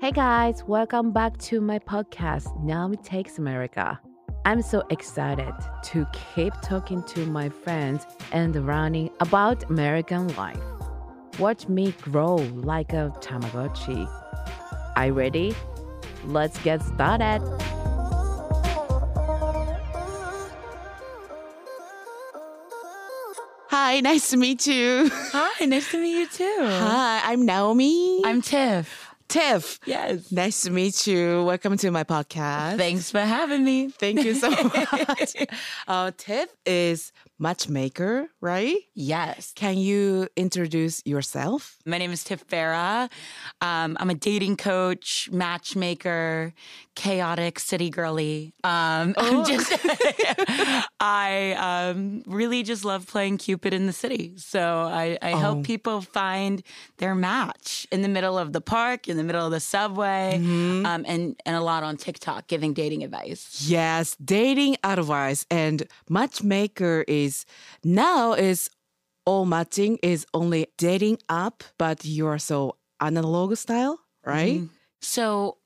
Hey guys, welcome back to my podcast, Naomi Takes America. I'm so excited to keep talking to my friends and running about American life. Watch me grow like a Tamagotchi. Are you ready? Let's get started. Hi, nice to meet you. Hi, nice to meet you too. Hi, I'm Naomi. I'm Tiff. Tiff. Yes. Nice to meet you. Welcome to my podcast. Thanks for having me. Thank you so much. uh, Tiff is matchmaker, right? Yes. Can you introduce yourself? My name is Tiff Farah. Um, I'm a dating coach, matchmaker, chaotic city girly. Um, I'm just, I um, really just love playing Cupid in the city. So I, I Oh. help people find their match in the middle of the park, in the middle of the subway, um, and, and a lot on TikTok giving dating advice. Yes, dating advice and matchmaker is now is all matching is only dating app, but you're so analog style, right? So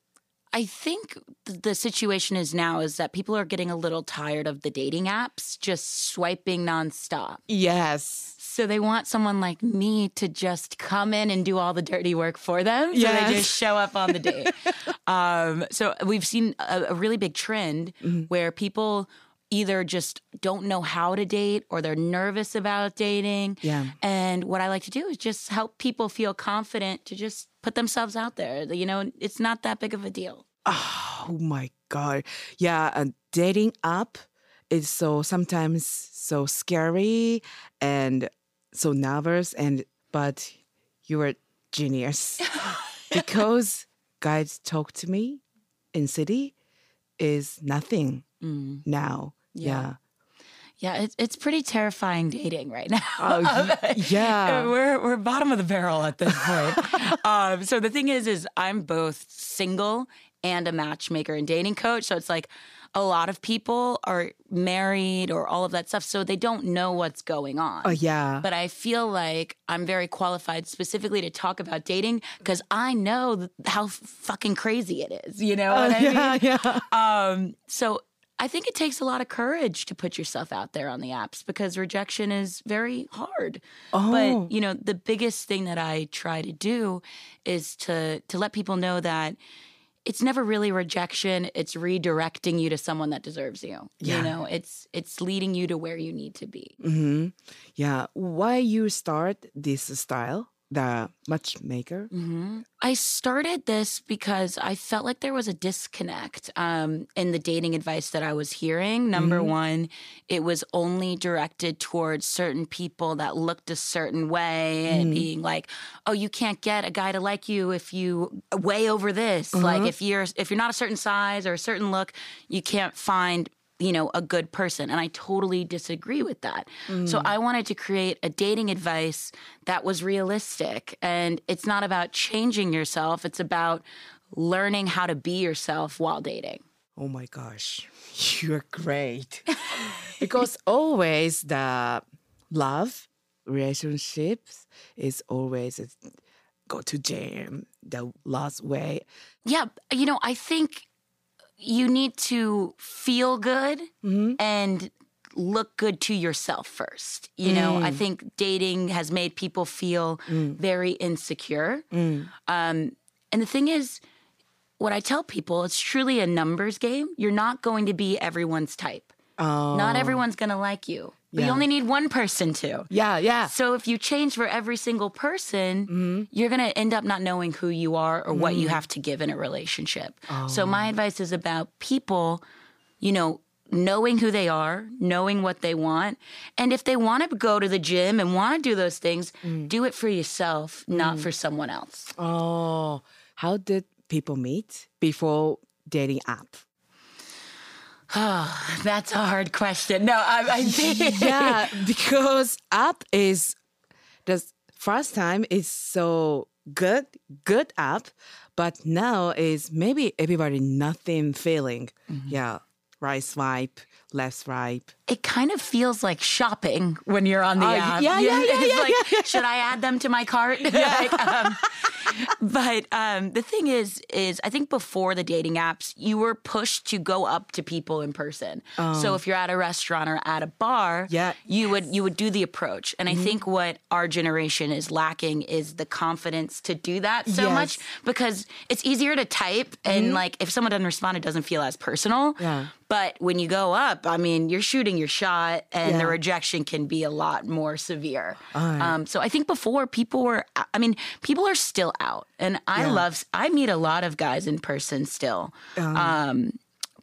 I think the situation is now is that people are getting a little tired of the dating apps just swiping nonstop. Yes. So they want someone like me to just come in and do all the dirty work for them. So Yes. they just show up on the date. um, so we've seen a, a really big trend where people either just don't know how to date or they're nervous about dating. Yeah. And what I like to do is just help people feel confident to just put themselves out there. You know, it's not that big of a deal. Oh my god. Yeah, a dating app is so sometimes so scary and so nervous and but you're a genius. because guys talk to me in city is nothing mm. now. Yeah. Yeah, it's it's pretty terrifying dating right now. Oh, yeah. we're we're bottom of the barrel at this point. um, so the thing is, is I'm both single and a matchmaker and dating coach. So it's like a lot of people are married or all of that stuff, so they don't know what's going on. Oh yeah. But I feel like I'm very qualified specifically to talk about dating because I know how fucking crazy it is. You know what I mean? Oh, yeah, yeah. Um, so I think it takes a lot of courage to put yourself out there on the apps because rejection is very hard. Oh. But you know, the biggest thing that I try to do is to to let people know that it's never really rejection. It's redirecting you to someone that deserves you. Yeah. You know, it's it's leading you to where you need to be. hmm Yeah. Why you start this style, the matchmaker? hmm I started this because I felt like there was a disconnect um, in the dating advice that I was hearing. Number one, it was only directed towards certain people that looked a certain way, and being like, "Oh, you can't get a guy to like you if you way over this. Like if you're if you're not a certain size or a certain look, you can't find." You know, a good person. And I totally disagree with that. So mm. I wanted to create a dating advice that was realistic. And it's not about changing yourself, it's about learning how to be yourself while dating. Oh my gosh, you're great. because always the love relationships is always a go to jam the last way. Yeah, you know, I think you need to feel good mm-hmm. and look good to yourself first. You know, I mm. think dating has made people feel mm. very insecure. Mm. Um, and the thing is, what I tell people, it's truly a numbers game. You're not going to be everyone's type. Oh, Not everyone's going to like you. But you only need one person to. yeah, yeah. So if you change for every single person, mm-hmm. you're going to end up not knowing who you are or what you mm. have to give in a relationship. So my oh. advice is about people, you know, knowing who they are, knowing what they want, and if they want to go to the gym and want to do those things, mm. do it for yourself, not mm. for someone else. Oh, how did people meet before dating app? Oh, that's a hard question. No, I, I think yeah, because app is the first time is so good, good app, but now is maybe everybody nothing feeling. Mm-hmm. Yeah, right swipe, left ripe. it kind of feels like shopping when you're on the Oh, app. yeah, yeah, yeah, It's yeah, like, yeah, yeah. should I add them to my cart? Like, um, but um, the thing is, is I think before the dating apps, you were pushed to go up to people in person. so if you're at a restaurant or at a bar, Yeah. you would you would do the approach. And I think what our generation is lacking is the confidence to do that so Yes. much because it's easier to type and like if someone doesn't respond, it doesn't feel as personal. Yeah. But when you go up, I mean, you're shooting your shot, and the rejection can be a lot more severe. Um, so I think before people were, I mean, people are still out, and I Yeah. love. I meet a lot of guys in person still. Um,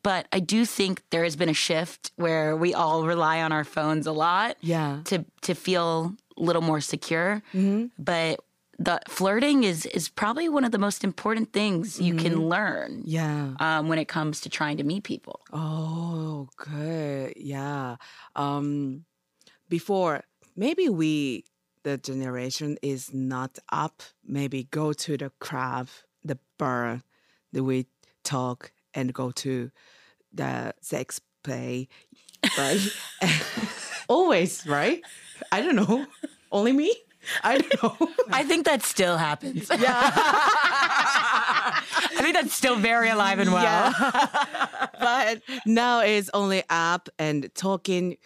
but I do think there has been a shift where we all rely on our phones a lot Yeah. to to feel a little more secure. But the flirting is is probably one of the most important things you can learn Yeah. um, when it comes to trying to meet people. Oh, good. Yeah. Um, before maybe we the generation is not up. Maybe go to the club, the bar, that we talk and go to the sex play, but always right. I don't know. Only me. I know. I think that still happens. Yeah. I think that's still very alive and well. Yeah. but now it's only app and talking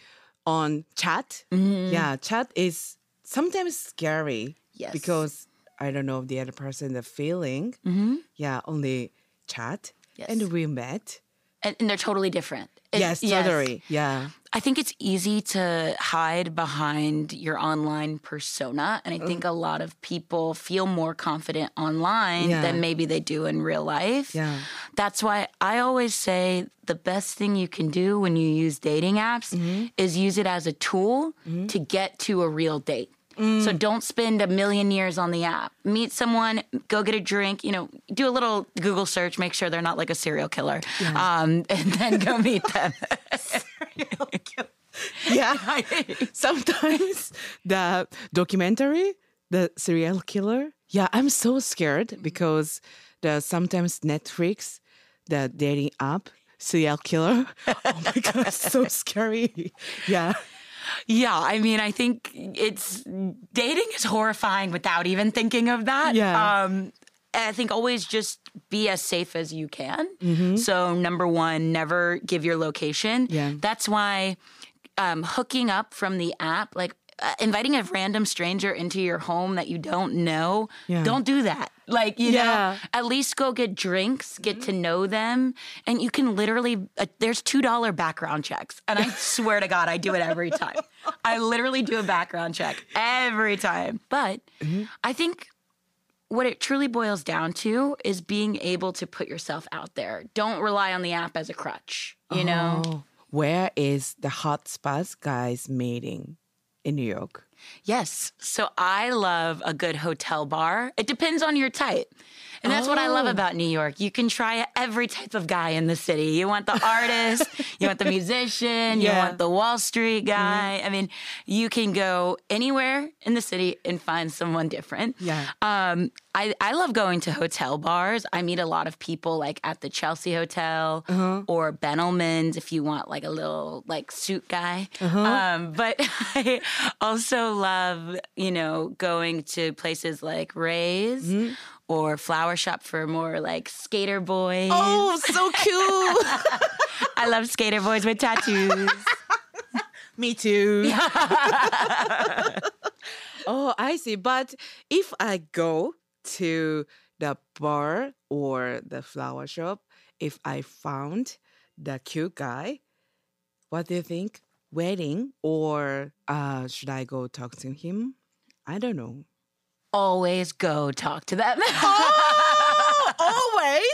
on chat. Mm-hmm. Yeah, chat is sometimes scary. Yes. Because I don't know the other person, the feeling. Mm-hmm. Yeah, only chat. Yes. And we met. And, and they're totally different. It- yes, totally. Yeah. I think it's easy to hide behind your online persona. And I think a lot of people feel more confident online Yeah. than maybe they do in real life. Yeah. That's why I always say the best thing you can do when you use dating apps Mm-hmm. is use it as a tool to get to a real date. Mm. So don't spend a million years on the app. Meet someone, go get a drink, you know, do a little Google search, make sure they're not like a serial killer, um, and then go meet them. Yeah. Sometimes the documentary, the serial killer. Yeah, I'm so scared because the sometimes Netflix, the dating app, serial killer. Oh my god, so scary. Yeah. Yeah, I mean, I think it's dating is horrifying without even thinking of that. Yeah. Um, I think always just be as safe as you can. So, number one, never give your location. Yeah. That's why um, hooking up from the app, like uh, inviting a random stranger into your home that you don't know, Yeah. don't do that. Like, you Yeah. know, at least go get drinks, get to know them. And you can literally, uh, there's $2 background checks. And I swear to God, I do it every time. I literally do a background check every time. But I think what it truly boils down to is being able to put yourself out there. Don't rely on the app as a crutch, you know? Oh, where is the hot spots guys meeting in New York? Yes. So I love a good hotel bar. It depends on your type. And that's what I love Oh. about New York. You can try every type of guy in the city. You want the artist, you want the musician, you want the Wall Street guy. I mean, you can go anywhere in the city and find someone different. Yeah. Um, I, I love going to hotel bars. I meet a lot of people like at the Chelsea Hotel or Bemelmans if you want like a little like suit guy. Um, but I also love, you know, going to places like Ray's mm-hmm. or Flower Shop for more like skater boys. Oh, so cute. I love skater boys with tattoos. Me too. oh, I see. But if I go to the bar or the flower shop, if I found the cute guy, what do you think? Wedding or uh, should I go talk to him? I don't know. Always go talk to them. Always.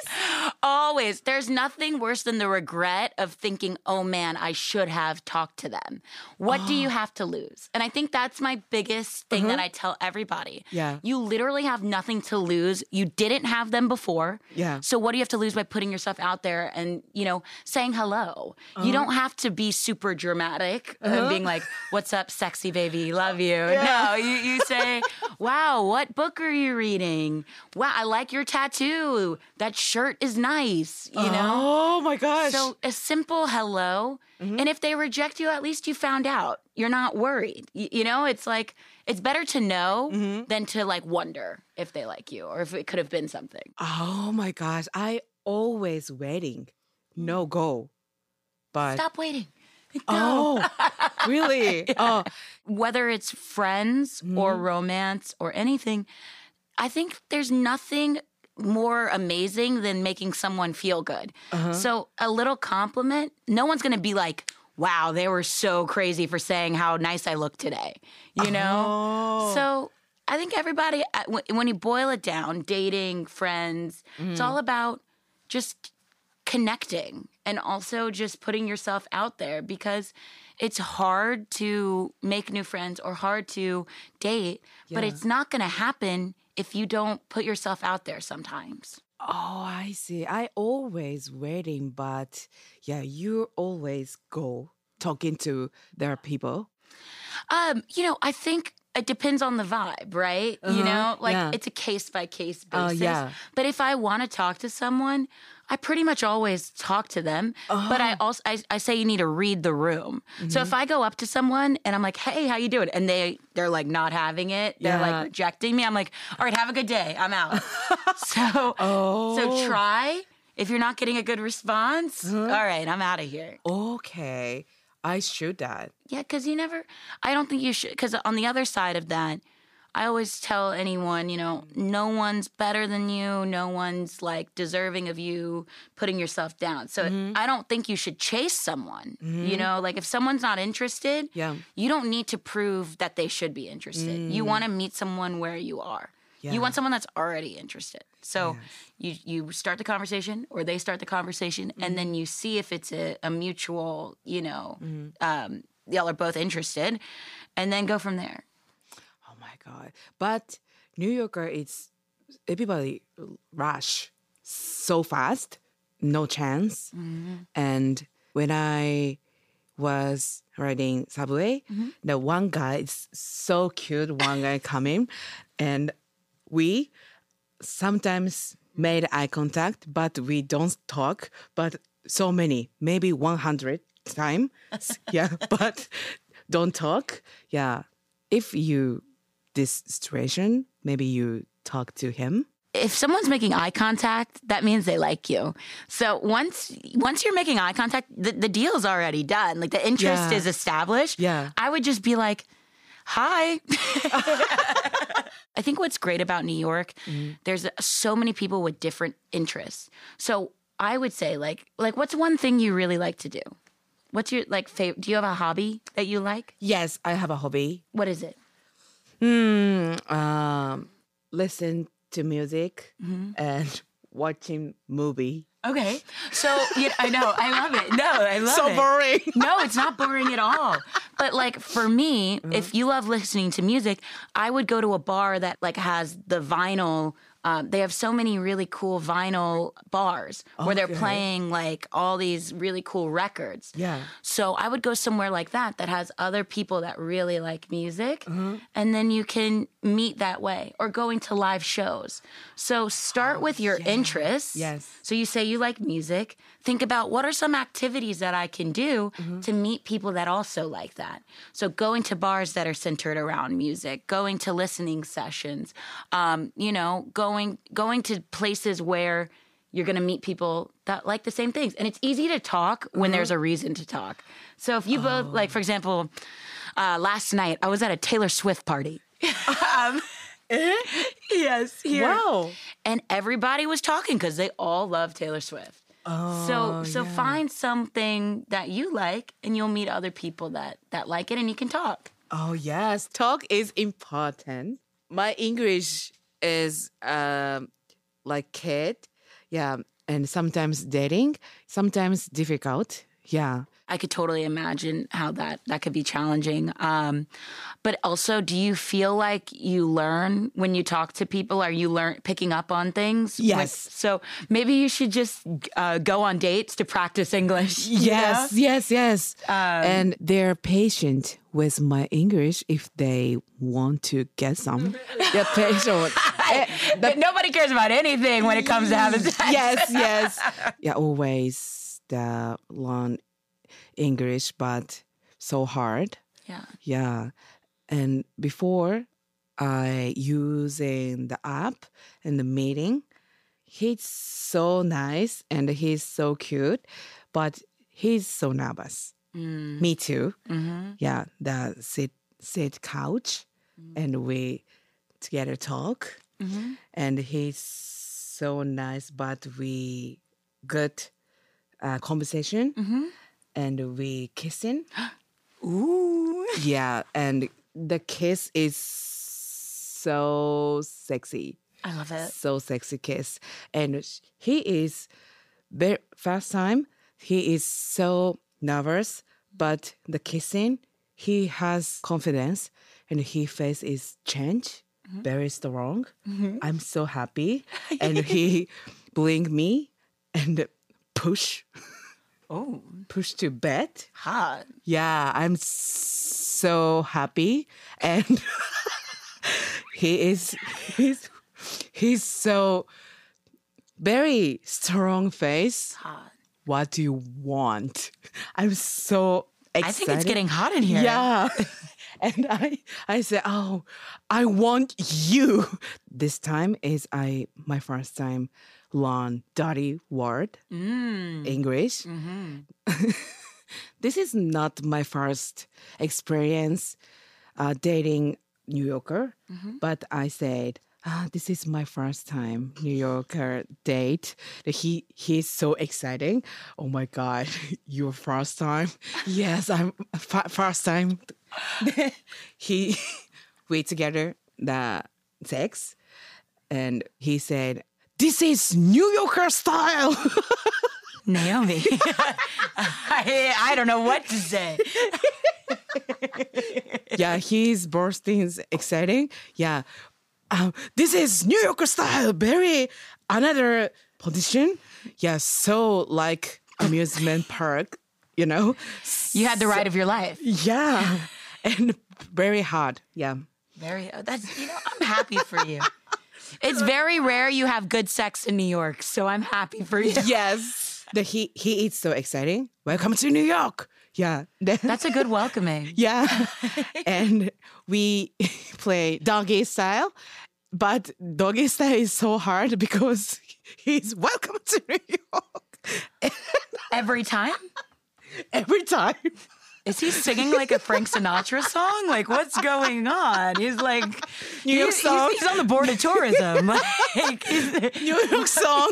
Always. There's nothing worse than the regret of thinking, oh man, I should have talked to them. What do you have to lose? And I think that's my biggest thing that uh-huh. I tell everybody. Yeah. You literally have nothing to lose. You didn't have them before. Yeah. So what do you have to lose by putting yourself out there and, you know, saying hello? You uh-huh. don't have to be super dramatic and uh-huh. being like, what's up, sexy baby? Love you. No, you, you say, wow, what book are you reading? Wow, I like your tattoo. That shirt is nice. You know? Oh my gosh. So a simple hello, mm-hmm. and if they reject you, at least you found out. You're not worried. Y- You, know, it's like it's better to know mm-hmm. than to like wonder if they like you or if it could have been something. oh my gosh. I always waiting. No mm. go. But Stop waiting. Oh, really? Oh, Whether it's friends or mm-hmm. romance or anything, I think there's nothing more amazing than making someone feel good. So a little compliment, no one's going to be like, wow, they were so crazy for saying how nice I look today. You know? Oh. So I think everybody, uh, when- you boil it down, dating, friends, it's all about just connecting and also just putting yourself out there because it's hard to make new friends or hard to date, but it's not going to happen if you don't put yourself out there sometimes. Oh, I see. I always waiting, but yeah, you always go talking to their people. Um, you know, I think it depends on the vibe, right? You Uh-huh, know, like yeah. it's a case by case Oh, basis. yeah. But if I want to talk to someone, I pretty much always talk to them. But I Uh-huh. also I, I say you need to read the room. So Mm-hmm. if I go up to someone and I'm like, "Hey, how you doing?" and they they're like not having it, they're Yeah. like rejecting me. I'm like, "All right, have a good day. I'm out." so Oh. so try. If you're not getting a good response, Uh-huh. all right, I'm out of here. Okay, I should that. Yeah, because you never, I don't think you should, because on the other side of that, I always tell anyone, you know, no one's better than you. No one's like deserving of you putting yourself down. So Mm-hmm. I don't think you should chase someone. You know, like if someone's not interested, Yeah. you don't need to prove that they should be interested. You want to meet someone where you are. Yeah. You want someone that's already interested. So you you start the conversation or they start the conversation Mm-hmm. and then you see if it's a, a mutual, you know, Mm-hmm. um, y'all are both interested and then go from there. Oh my god! But New Yorker, it's everybody rush so fast, no chance. And when I was riding subway, the one guy is so cute. One guy coming, and we sometimes made eye contact, but we don't talk. But so many, maybe one hundred times, yeah. But don't talk, yeah. If you this situation, maybe you talk to him. If someone's making eye contact, that means they like you. So once once you're making eye contact, the, the deal's already done. Like the interest Yeah. is established. Yeah. I would just be like, "Hi." I think what's great about New York, there's so many people with different interests. So I would say, like, like what's one thing you really like to do? What's your like favorite? Do you have a hobby that you like? Yes, I have a hobby. What is it? Hmm. Um, listen to music Mm-hmm. and watching movie. Okay, so yeah, I know, I love it. No, I love So it. So boring. No, it's not boring at all. But like for me, Mm-hmm. if you love listening to music, I would go to a bar that like has the vinyl. Um, they have so many really cool vinyl bars where they're playing like all these really cool records. Yeah. So I would go somewhere like that that has other people that really like music, Mm-hmm. and then you can meet that way or going to live shows. So start with your interests. Oh, Yes. So you say you like music. Think about what are some activities that I can do Mm-hmm. to meet people that also like that. So going to bars that are centered around music, going to listening sessions, um, you know, going going to places where you're going to meet people that like the same things. And it's easy to talk when Mm-hmm. there's a reason to talk. So if you both, Oh. like, for example, uh, last night I was at a Taylor Swift party. um, yes, here. Wow. And everybody was talking because they all love Taylor Swift. Oh, so so yeah. find something that you like and you'll meet other people that that like it and you can talk. Oh yes, talk is important. My English is um like kid, yeah, and sometimes dating, sometimes difficult. Yeah, I could totally imagine how that that could be challenging. Um, but also, do you feel like you learn when you talk to people? Are you learn picking up on things? Like, Yes. so maybe you should just uh, go on dates to practice English. you Yes, know? yes, yes. and they're patient with my English if they want to get some. They're patient. Eh, But nobody cares about anything when it comes to having sex. yes, yes. Yeah, always the learn English, but so hard. Yeah. Yeah. And before I using the app and the meeting, he's so nice and he's so cute, but he's so nervous. Me too. Mm-hmm. Yeah, the sit sit couch and we together talk Mm-hmm. and he's so nice but we good uh, conversation Mm-hmm. And we kissing Ooh. yeah, and the kiss is so sexy, I love it. so sexy kiss, and he is very first time. He is so nervous, but the kissing, he has confidence, and his face is changed, mm-hmm. very strong. Mm-hmm. I'm so happy, and he blink me and push Oh, push to bed. hot. Yeah, I'm so happy, and he is he's he's so very strong face. Hot. What do you want? I'm so excited. I think it's getting hot in here. Yeah. And I I said, Oh, I want you. This time is I my first time learn dirty word Mm. English. Mm-hmm. this is not my first experience uh, dating New Yorker, Mm-hmm. but I said, ah, this is my first time New Yorker date. He he's so exciting. Oh my god, your first time? Yes, I'm f- first time. he we together the sex, and he said, "This is New Yorker style." Naomi. I, I don't know what to say. yeah, his bursting is exciting. Yeah, um, this is New Yorker style. Very another position. Yeah, so like amusement park. You know. You had the ride of your life. Yeah, and very hard. Yeah. Very. That's you know. I'm happy for you. It's very rare you have good sex in New York, so I'm happy for you. Yes. The he he eats so exciting. Welcome to New York. Yeah. That's a good welcoming. Yeah. and we play doggy style, but doggy style is so hard because he's welcome to New York Every time. every time. Is he singing like a Frank Sinatra song? Like, what's going on? He's like, New York he's, song. He's, he's on the board of tourism. Like, New York song.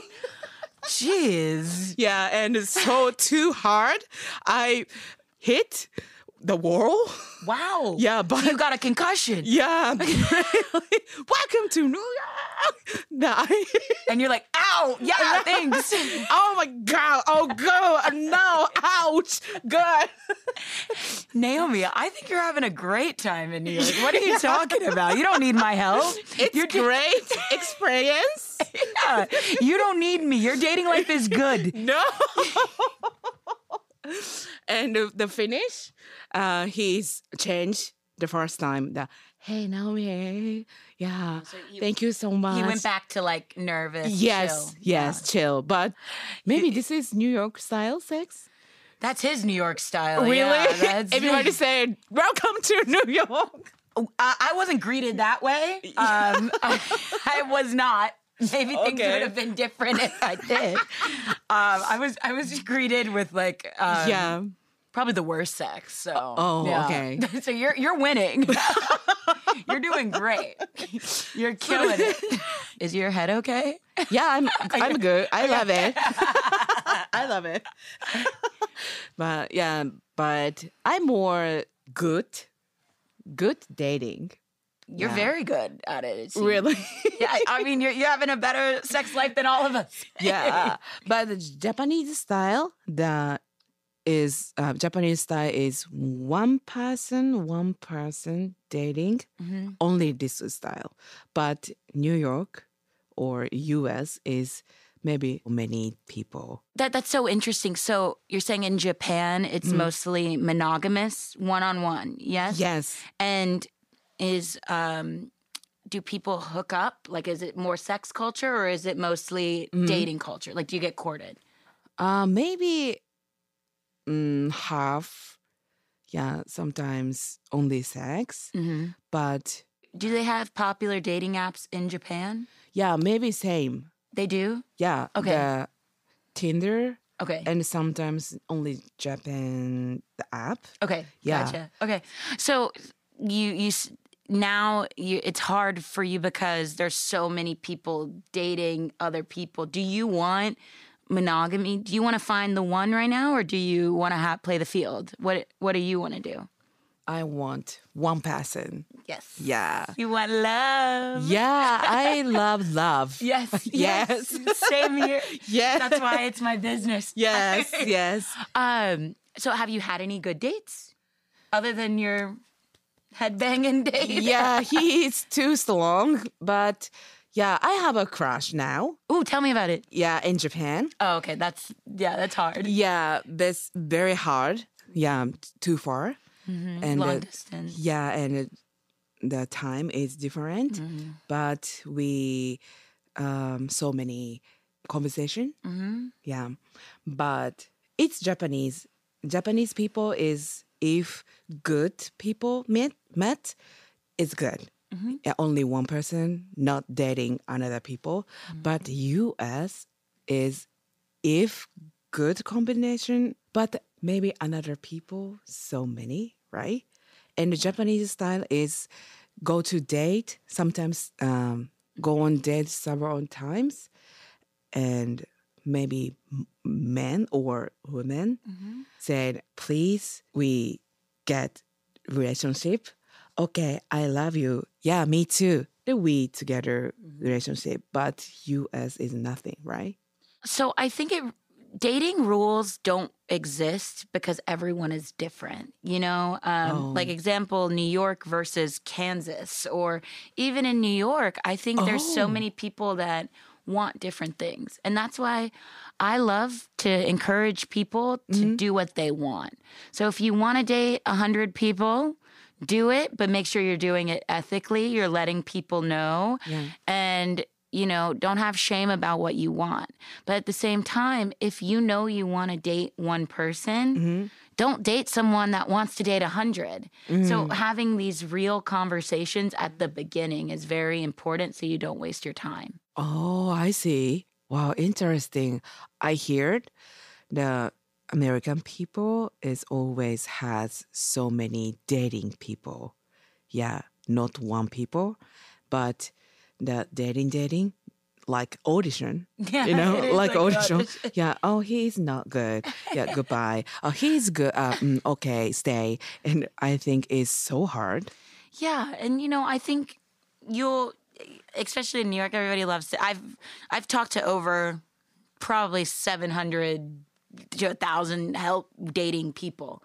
jeez. Yeah, and it's so too hard. I hit the wall. Wow. Yeah, but you got a concussion. yeah. Welcome to New York. Nah. And you're like, ah! Yeah, thanks. oh my god! Oh god! No! Ouch! Good. Naomi, I think you're having a great time in New York. What are you talking about? You don't need my help. It's You're da- great experience. Yeah, you don't need me. Your dating life is good. No. and the, the finish, uh, he's changed the first time. The hey Naomi, yeah, he- thank you so much. He went back to like nervous. Yes, chill. yes, chill. But maybe this is New York style sex. That's his New York style. Really? Yeah, Everybody said, "Welcome to New York." I, I wasn't greeted that way. Um, I, I was not. Maybe things Okay. would have been different if I did. Um, I was I was greeted with like um, yeah. probably the worst sex. So Oh, yeah. okay. so you're you're winning. You're doing great. You're killing it. Is your head okay? Yeah, I'm I'm good. I love it. I love it. but yeah, but I'm more good good dating. You're Yeah. very good at it. it. Really? Yeah, I- mean, you're, you're having a better sex life than all of us. yeah. But the Japanese style, the is uh, Japanese style is one person, one person dating Mm-hmm. only this style. But New York or US is maybe many people. That that's so interesting. So you're saying in Japan it's mostly monogamous, one on one, yes? Yes. And is um do people hook up? Like is it more sex culture or is it mostly dating culture? Like do you get courted? Uh, maybe mm, half. Yeah, sometimes only sex. Mm-hmm. But Do they have popular dating apps in Japan? yeah, maybe same. They do? Yeah. Okay. The Tinder Okay. and sometimes only Japan the app. Okay. Yeah. Gotcha. Okay. So you you now you it's hard for you because there's so many people dating other people. Do you want monogamy? Do you want to find the one right now, or do you want to ha- play the field? What What do you want to do? I want one person. Yes. Yeah. You want love. Yeah, I love love. Yes. Yes. Same here. Yes. That's why it's my business. Yes, yes. Um. So, have you had any good dates other than your headbanging date? Yeah, he's too strong, but yeah, I have a crush now. Ooh, tell me about it. Yeah, in Japan. Oh, okay. That's yeah. That's hard. Yeah, that's very hard. Yeah, too far. And Mm-hmm. Long uh, distance. yeah, and it, the time is different, Mm-hmm. but we um so many conversation. Mm-hmm. Yeah, but it's Japanese. Japanese people is if good people met met, it's good. Mm-hmm. Only one person not dating another people. Mm-hmm. But U.S. is if good combination, but maybe another people so many, right? And the Japanese style is go to date sometimes um, go on date several times and maybe men or women said please we get relationship okay i love you yeah me too the we together relationship but us is nothing right So I think it dating rules don't exist because everyone is different. You know, um, like example, New York versus Kansas, or even in New York, I think there's so Oh. many people that want different things, and that's why I love to encourage people to do what they want. So if you want to date a hundred people. Do it, but make sure you're doing it ethically. You're letting people know. And you know, don't have shame about what you want. But at the same time, if you know you want to date one person, mm-hmm. don't date someone that wants to date a 100. So mm-hmm. having these real conversations at the beginning is very important so you don't waste your time. Oh, I see. Wow, interesting. I heard the American people is always has so many dating people. Yeah, not one people, but the dating dating like audition. Yeah, you know, like, like audition. audition. Yeah. Oh, he's not good. Yeah, goodbye. Oh, he's good. Uh, mm, okay, stay. And I think it's so hard. Yeah, and you know, I think you'll especially in New York everybody loves to I've I've talked to over probably 700 to a thousand help dating people.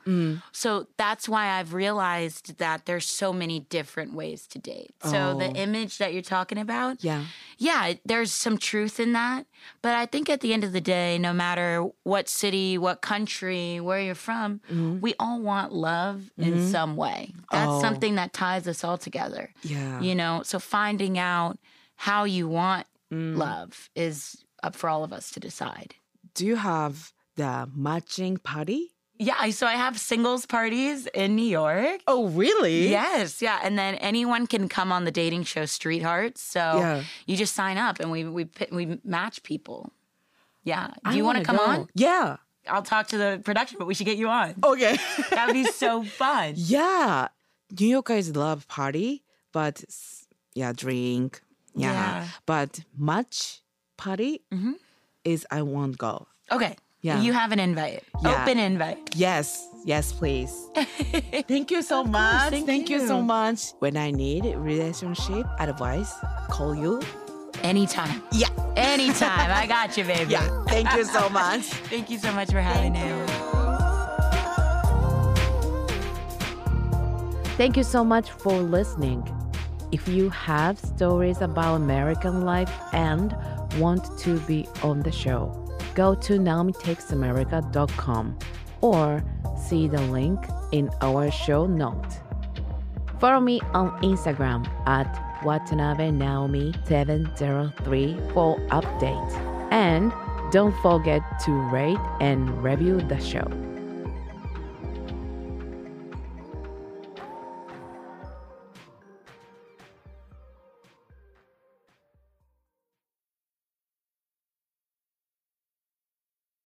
So that's why I've realized that there's so many different ways to date. So the Oh. image that you're talking about, Yeah. yeah, there's some truth in that. But I think at the end of the day, no matter what city, what country, where you're from, we all want love in some way. That's Oh. something that ties us all together. Yeah. You know, so finding out how you want Mm. love is up for all of us to decide. Do you have the matching party? Yeah, I- so I have singles parties in New York. Oh, really? Yes, yeah, and then anyone can come on the dating show Street Hearts. So Yeah. you just sign up and we we we match people. Yeah, do I you want to come go. on? Yeah. I'll talk to the production, but we should get you on. Okay. That would be so fun. yeah. New Yorkers love party, but yeah, drink. Yeah. Yeah. But much party mm-hmm. is I won't go. Okay. Yeah. You have an invite. Yeah. Open invite. Yes. Yes, please. thank you so much. Thank, thank you. you so much. When I need relationship advice, call you. Anytime. Yeah. Anytime. I got you, baby. Yeah. Thank you so much. thank you so much for having me. Thank you so much for listening. If you have stories about American life and want to be on the show, go to naomitakesamerica.com or see the link in our show note. Follow me on Instagram at Watanabe Naomi 703 for updates. And don't forget to rate and review the show.